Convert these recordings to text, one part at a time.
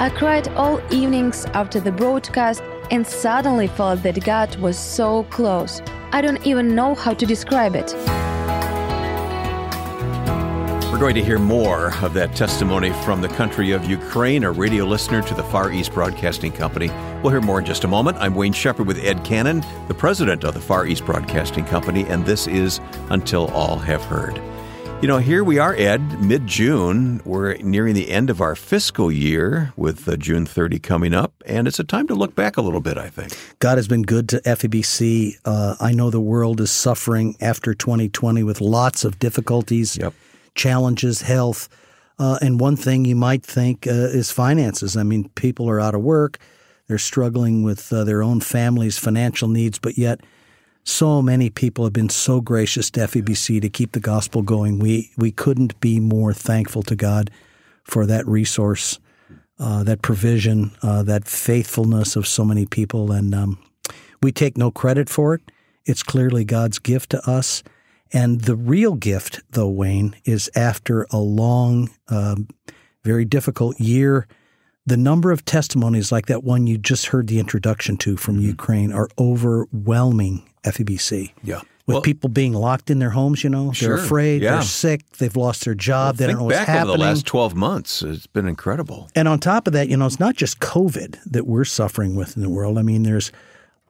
I cried all evenings after the broadcast and suddenly felt that God was so close. I don't even know how to describe it. We're going to hear more of that testimony from the country of Ukraine, a radio listener to the Far East Broadcasting Company. We'll hear more in just a moment. I'm Wayne Shepherd with Ed Cannon, the president of the Far East Broadcasting Company, and this is Until All Have Heard. You know, here we are, Ed, mid June. We're nearing the end of our fiscal year with uh, June 30 coming up, and it's a time to look back a little bit, I think. God has been good to FEBC. Uh, I know the world is suffering after 2020 with lots of difficulties, Yep. challenges, health. Uh, and one thing you might think uh, is finances. I mean, people are out of work, they're struggling with uh, their own families' financial needs, but yet so many people have been so gracious to FEBC to keep the gospel going. We we couldn't be more thankful to God for that resource, uh, that provision, uh, that faithfulness of so many people, and um, we take no credit for it. It's clearly God's gift to us. And the real gift, though, Wayne, is after a long, um, very difficult year, the number of testimonies like that one you just heard the introduction to from Mm-hmm. Ukraine are overwhelming FEBC. Yeah. With Well- people being locked in their homes, you know, Sure, they're afraid, yeah. they're sick, they've lost their job, they don't know what's back happening. over the last 12 months. It's been incredible. And on top of that, you know, it's not just COVID that we're suffering with in the world. I mean, there's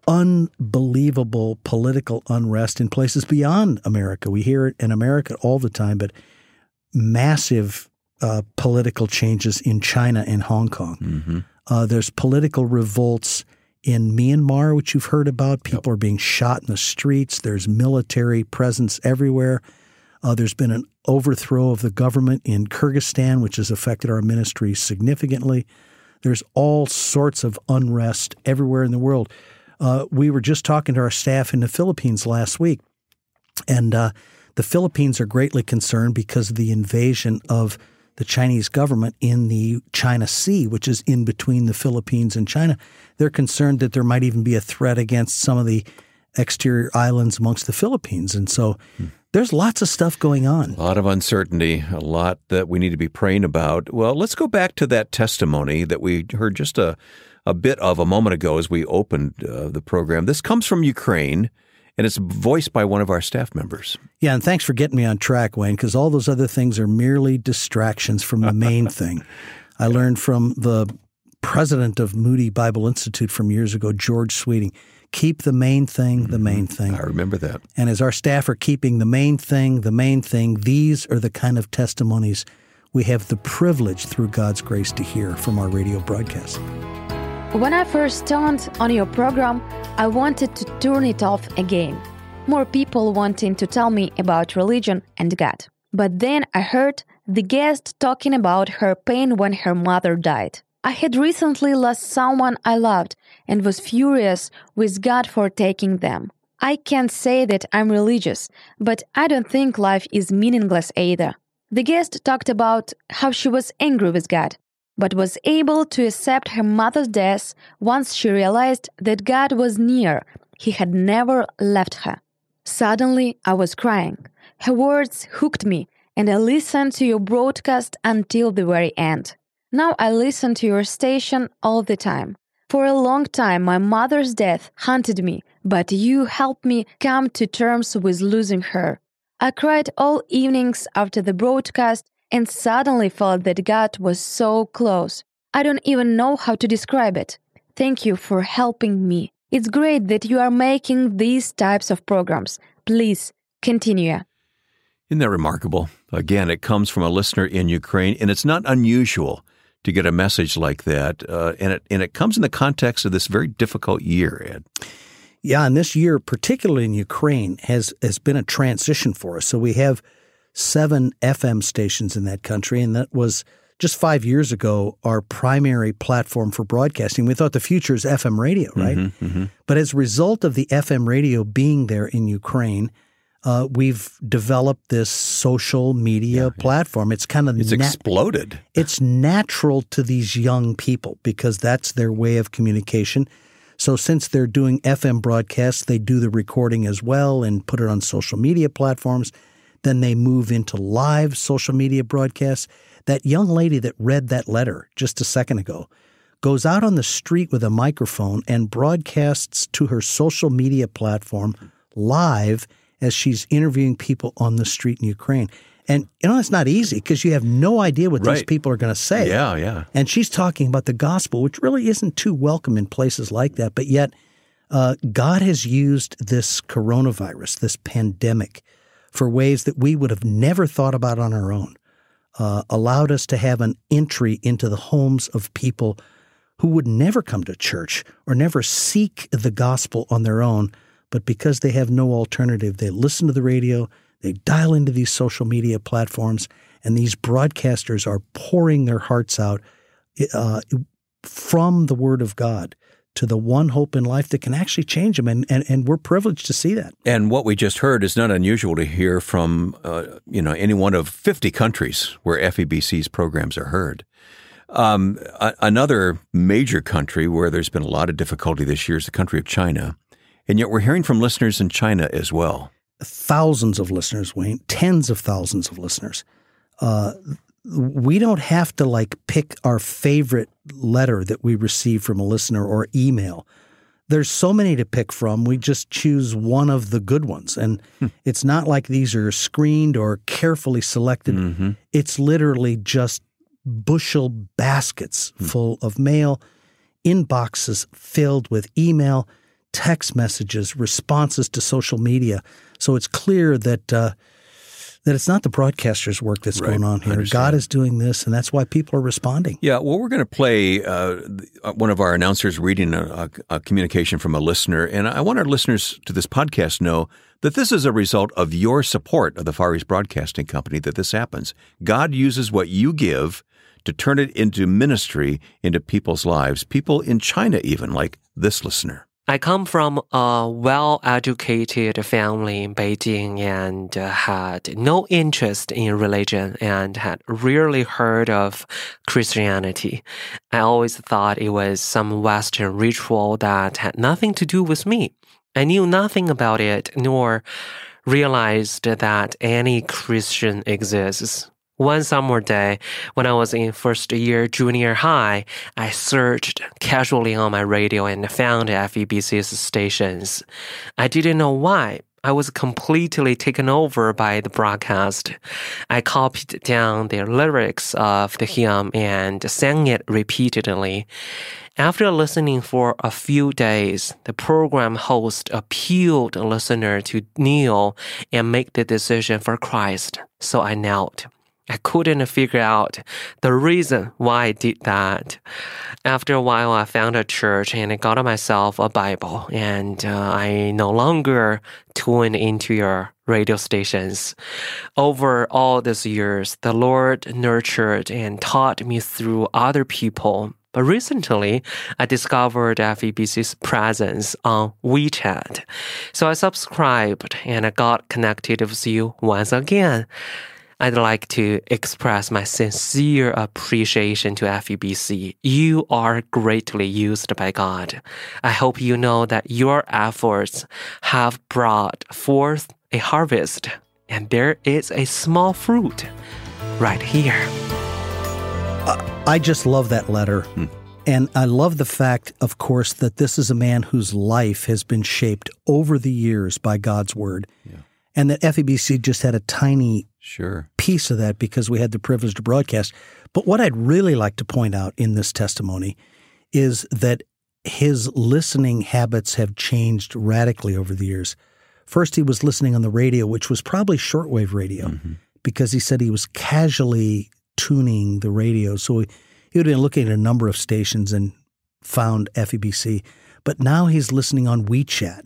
unbelievable political unrest in places beyond America. We hear it in America all the time, but massive uh, political changes in China and Hong Kong. Uh, there's political revolts in Myanmar, which you've heard about. People are being shot in the streets. There's military presence everywhere. Uh, there's been an overthrow of the government in Kyrgyzstan, which has affected our ministry significantly. There's all sorts of unrest everywhere in the world. Uh, we were just talking to our staff in the Philippines last week, and uh, the Philippines are greatly concerned because of the invasion of the Chinese government in the China Sea, which is in between the Philippines and China. They're concerned that there might even be a threat against some of the exterior islands amongst the Philippines. And so there's lots of stuff going on. A lot of uncertainty, a lot that we need to be praying about. Well, let's go back to that testimony that we heard just a, a bit of a moment ago as we opened uh, the program. This comes from Ukraine, and it's voiced by one of our staff members. Yeah, and thanks for getting me on track, Wayne, because all those other things are merely distractions from the main thing. I learned from the president of Moody Bible Institute from years ago, George Sweeting. Keep the main thing the main mm-hmm. thing. I remember that. And as our staff are keeping the main thing the main thing, these are the kind of testimonies we have the privilege through God's grace to hear from our radio broadcast. When I first turned on your program, I wanted to turn it off again. More people wanting to tell me about religion and God. But then I heard the guest talking about her pain when her mother died. I had recently lost someone I loved and was furious with God for taking them. I can't say that I'm religious, but I don't think life is meaningless either. The guest talked about how she was angry with God, but was able to accept her mother's death once she realized that God was near. He had never left her. Suddenly, I was crying. Her words hooked me, and I listened to your broadcast until the very end. Now I listen to your station all the time. For a long time, my mother's death haunted me, but you helped me come to terms with losing her. I cried all evenings after the broadcast and suddenly felt that God was so close. I don't even know how to describe it. Thank you for helping me. It's great that you are making these types of programs. Please continue. Isn't that remarkable? Again, it comes from a listener in Ukraine, and it's not unusual to get a message like that. Uh, and, it, and it comes in the context of this very difficult year, Ed. Yeah, and this year, particularly in Ukraine, has has been a transition for us. So we have seven FM stations in that country, and that was just five years ago our primary platform for broadcasting. We thought the future is FM radio, right? But as a result of the FM radio being there in Ukraine, uh, we've developed this social media platform. It's kind of It's nat- exploded. it's natural to these young people because that's their way of communication. So since they're doing FM broadcasts, they do the recording as well and put it on social media platforms. Then they move into live social media broadcasts. That young lady that read that letter just a second ago goes out on the street with a microphone and broadcasts to her social media platform live as she's interviewing people on the street in Ukraine. And you know, it's not easy because you have no idea what Right. these people are going to say. Yeah, yeah. And she's talking about the gospel, which really isn't too welcome in places like that. But yet, uh, God has used this coronavirus, this pandemic, for ways that we would have never thought about on our own. Uh, allowed us to have an entry into the homes of people who would never come to church or never seek the gospel on their own, but because they have no alternative, they listen to the radio, they dial into these social media platforms, and these broadcasters are pouring their hearts out uh, from the Word of God to the one hope in life that can actually change them. And, and, and we're privileged to see that. And what we just heard is not unusual to hear from, uh, you know, any one of 50 countries where FEBC's programs are heard. Um, a- another major country where there's been a lot of difficulty this year is the country of China. And yet we're hearing from listeners in China as well. Thousands of listeners, Wayne, tens of thousands of listeners. Uh, we don't have to like pick our favorite letter that we receive from a listener or email. There's so many to pick from. We just choose one of the good ones. And hmm. it's not like these are screened or carefully selected. Mm-hmm. It's literally just bushel baskets hmm. full of mail, inboxes filled with email, text messages, responses to social media. So it's clear that uh, that it's not the broadcaster's work that's Right. going on here. God is doing this, and that's why people are responding. Yeah, well, we're going to play uh, uh, one of our announcers reading a, a, a communication from a listener. And I want our listeners to this podcast know that this is a result of your support of the Far East Broadcasting Company that this happens. God uses what you give to turn it into ministry into people's lives, people in China, even like this listener. I come from a well educated family in Beijing and uh, had no interest in religion and had rarely heard of Christianity. I always thought it was some Western ritual that had nothing to do with me. I knew nothing about it nor realized that any Christian exists. One summer day, when I was in first year junior high, I searched casually on my radio and found FEBC's stations. I didn't know why. I was completely taken over by the broadcast. I copied down the lyrics of the hymn and sang it repeatedly. After listening for a few days, the program host appealed listener to kneel and make the decision for Christ. So I knelt. I couldn't figure out the reason why I did that. After a while, I found a church and I got myself a Bible, and uh, I no longer tune into your radio stations. Over all these years, the Lord nurtured and taught me through other people. But recently, I discovered FEBC's presence on WeChat. So I subscribed and I got connected with you once again. I'd like to express my sincere appreciation to FEBC. You are greatly used by God. I hope you know that your efforts have brought forth a harvest, and there is a small fruit right here. I just love that letter. Hmm. And I love the fact, of course, that this is a man whose life has been shaped over the years by God's word. And that FEBC just had a tiny Sure. piece of that because we had the privilege to broadcast. But what I'd really like to point out in this testimony is that his listening habits have changed radically over the years. First, he was listening on the radio, which was probably shortwave radio, mm-hmm. because he said he was casually tuning the radio. So he, he would have been looking at a number of stations and found FEBC. But now he's listening on WeChat.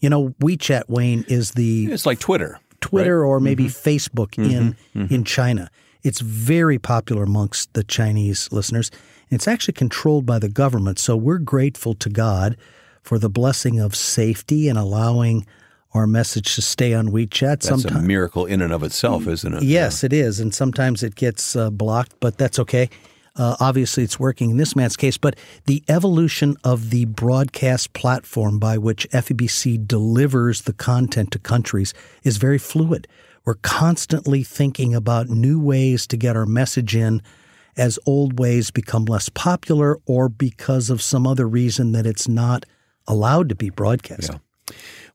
You know, WeChat, Wayne, is the It's like Twitter. Twitter or maybe mm-hmm. Facebook mm-hmm. in mm-hmm. in China. It's very popular amongst the Chinese listeners. And It's actually controlled by the government. So we're grateful to God for the blessing of safety and allowing our message to stay on WeChat. That's a miracle in and of itself, isn't it? Yes, it is. And sometimes it gets uh, blocked, but that's okay. Uh, obviously, it's working in this man's case. But the evolution of the broadcast platform by which FEBC delivers the content to countries is very fluid. We're constantly thinking about new ways to get our message in as old ways become less popular or because of some other reason that it's not allowed to be broadcast. Yeah.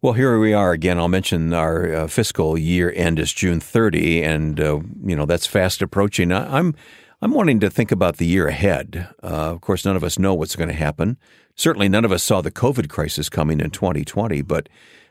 Well, here we are again. I'll mention our uh, fiscal year end is June 30, and uh, you know that's fast approaching. I, I'm I'm wanting to think about the year ahead. Uh, of course, none of us know what's going to happen. Certainly, none of us saw the COVID crisis coming in 2020, but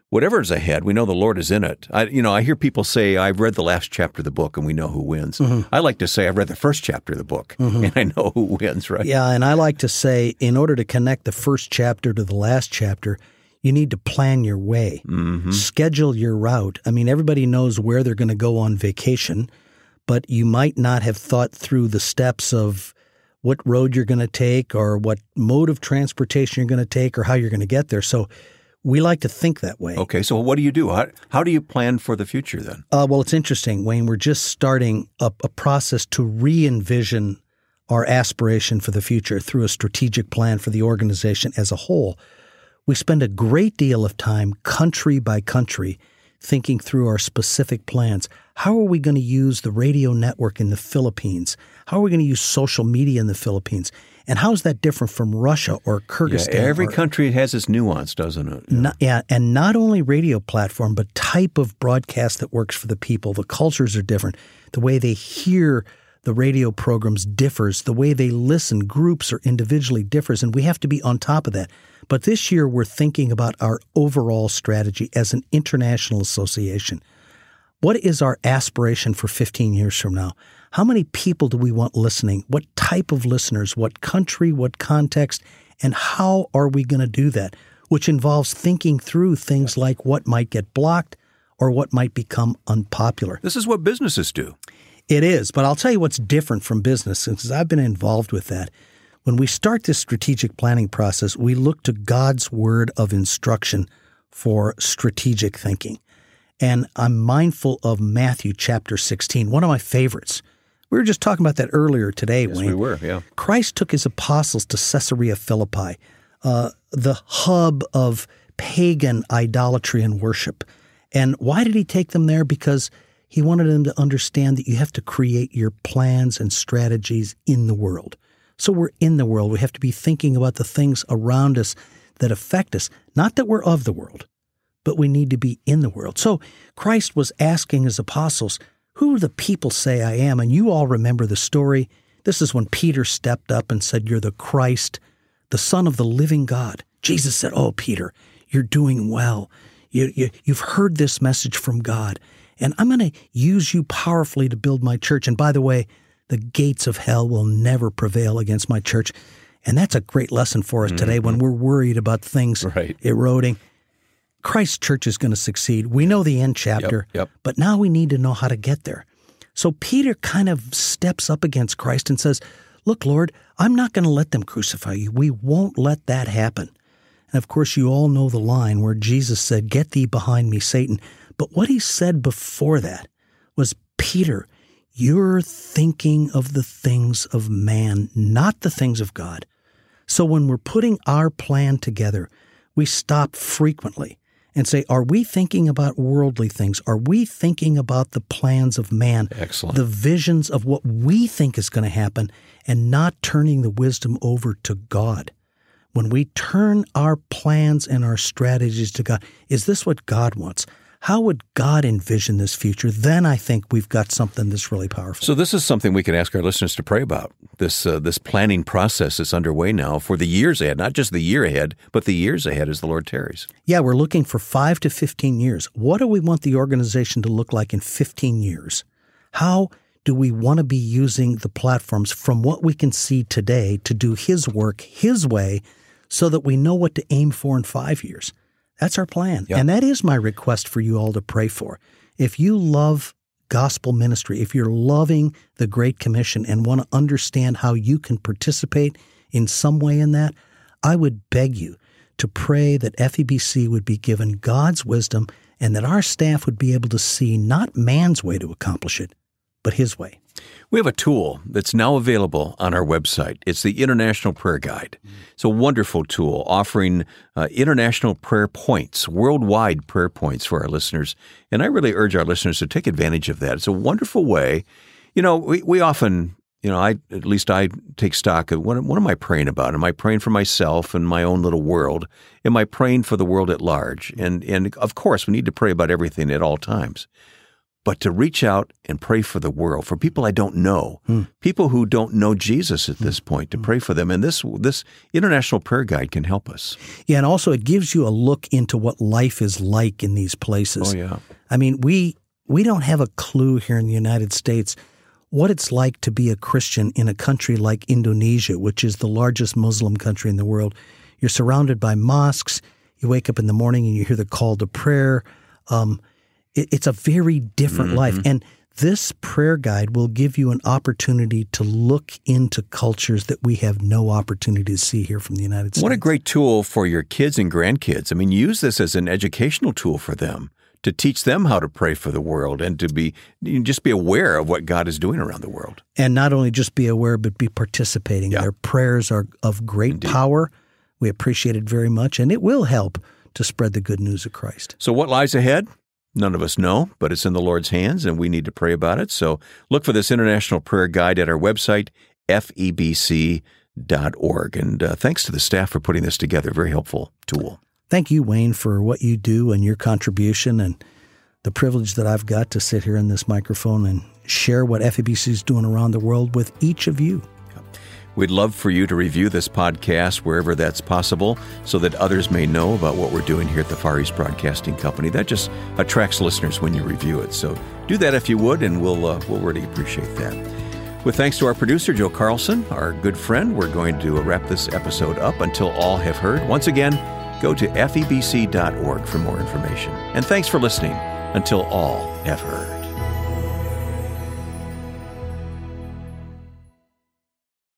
whatever's ahead, we know the Lord is in it. I, you know, I hear people say, "I've read the last chapter of the book, and we know who wins." Mm-hmm. I like to say, "I've read the first chapter of the book, mm-hmm. and I know who wins." Right? Yeah, and I like to say, in order to connect the first chapter to the last chapter, you need to plan your way, mm-hmm. schedule your route. I mean, everybody knows where they're going to go on vacation but you might not have thought through the steps of what road you're going to take or what mode of transportation you're going to take or how you're going to get there. So we like to think that way. Okay, so what do you do? How, how do you plan for the future then? Uh, well, it's interesting, Wayne. We're just starting a, a process to re envision our aspiration for the future through a strategic plan for the organization as a whole. We spend a great deal of time, country by country, thinking through our specific plans. How are we going to use the radio network in the Philippines? How are we going to use social media in the Philippines? And how is that different from Russia or Kyrgyzstan? Yeah, every or, country has its nuance, doesn't it? Yeah. Not, yeah, and not only radio platform, but type of broadcast that works for the people. The cultures are different. The way they hear the radio programs differs. The way they listen, groups or individually differs, and we have to be on top of that. But this year, we're thinking about our overall strategy as an international association. What is our aspiration for 15 years from now? How many people do we want listening? What type of listeners? What country? What context? And how are we going to do that? Which involves thinking through things like what might get blocked or what might become unpopular. This is what businesses do. It is, but I'll tell you what's different from business since I've been involved with that. When we start this strategic planning process, we look to God's word of instruction for strategic thinking. And I'm mindful of Matthew chapter 16, one of my favorites. We were just talking about that earlier today, yes, Wayne. we were, yeah. Christ took his apostles to Caesarea Philippi, uh, the hub of pagan idolatry and worship. And why did he take them there? Because he wanted them to understand that you have to create your plans and strategies in the world. So we're in the world. We have to be thinking about the things around us that affect us. Not that we're of the world, but we need to be in the world. So Christ was asking his apostles, Who do the people say I am? And you all remember the story. This is when Peter stepped up and said, You're the Christ, the Son of the living God. Jesus said, Oh, Peter, you're doing well. You, you, you've heard this message from God, and I'm going to use you powerfully to build my church. And by the way, the gates of hell will never prevail against my church. And that's a great lesson for us today mm-hmm. when we're worried about things right. eroding. Christ's church is going to succeed. We know the end chapter, yep, yep. but now we need to know how to get there. So Peter kind of steps up against Christ and says, Look, Lord, I'm not going to let them crucify you. We won't let that happen. And of course, you all know the line where Jesus said, Get thee behind me, Satan. But what he said before that was, Peter, you're thinking of the things of man, not the things of God. So when we're putting our plan together, we stop frequently and say, Are we thinking about worldly things? Are we thinking about the plans of man? Excellent. The visions of what we think is going to happen and not turning the wisdom over to God. When we turn our plans and our strategies to God, is this what God wants? How would God envision this future? Then I think we've got something that's really powerful. So this is something we could ask our listeners to pray about. This uh, this planning process is underway now for the years ahead, not just the year ahead, but the years ahead as the Lord tarries. Yeah, we're looking for 5 to 15 years. What do we want the organization to look like in 15 years? How do we want to be using the platforms from what we can see today to do his work his way so that we know what to aim for in 5 years? That's our plan. Yep. And that is my request for you all to pray for. If you love gospel ministry, if you're loving the Great Commission and want to understand how you can participate in some way in that, I would beg you to pray that FEBC would be given God's wisdom and that our staff would be able to see not man's way to accomplish it, but his way. We have a tool that's now available on our website. It's the International Prayer Guide. It's a wonderful tool offering uh, international prayer points, worldwide prayer points for our listeners. And I really urge our listeners to take advantage of that. It's a wonderful way. You know, we, we often, you know, I at least I take stock of what, what am I praying about? Am I praying for myself and my own little world? Am I praying for the world at large? And and of course, we need to pray about everything at all times but to reach out and pray for the world, for people I don't know, hmm. people who don't know Jesus at this point, to hmm. pray for them. And this this international prayer guide can help us. Yeah, and also it gives you a look into what life is like in these places. Oh yeah. I mean, we we don't have a clue here in the United States what it's like to be a Christian in a country like Indonesia, which is the largest Muslim country in the world. You're surrounded by mosques. You wake up in the morning and you hear the call to prayer. Um, it, it's a very different mm-hmm. life. And this prayer guide will give you an opportunity to look into cultures that we have no opportunity to see here from the United States. What a great tool for your kids and grandkids. I mean, use this as an educational tool for them to teach them how to pray for the world and to be just be aware of what God is doing around the world. And not only just be aware, but be participating. Yeah. Their prayers are of great Indeed. power. We appreciate it very much, and it will help to spread the good news of Christ. So, what lies ahead? None of us know, but it's in the Lord's hands and we need to pray about it. So look for this international prayer guide at our website, febc.org. And uh, thanks to the staff for putting this together. Very helpful tool. Thank you, Wayne, for what you do and your contribution and the privilege that I've got to sit here in this microphone and share what FEBC is doing around the world with each of you. We'd love for you to review this podcast wherever that's possible so that others may know about what we're doing here at the Far East Broadcasting Company. That just attracts listeners when you review it. So do that if you would, and we'll, uh, we'll really appreciate that. With thanks to our producer, Joe Carlson, our good friend, we're going to wrap this episode up until all have heard. Once again, go to febc.org for more information. And thanks for listening until all have heard.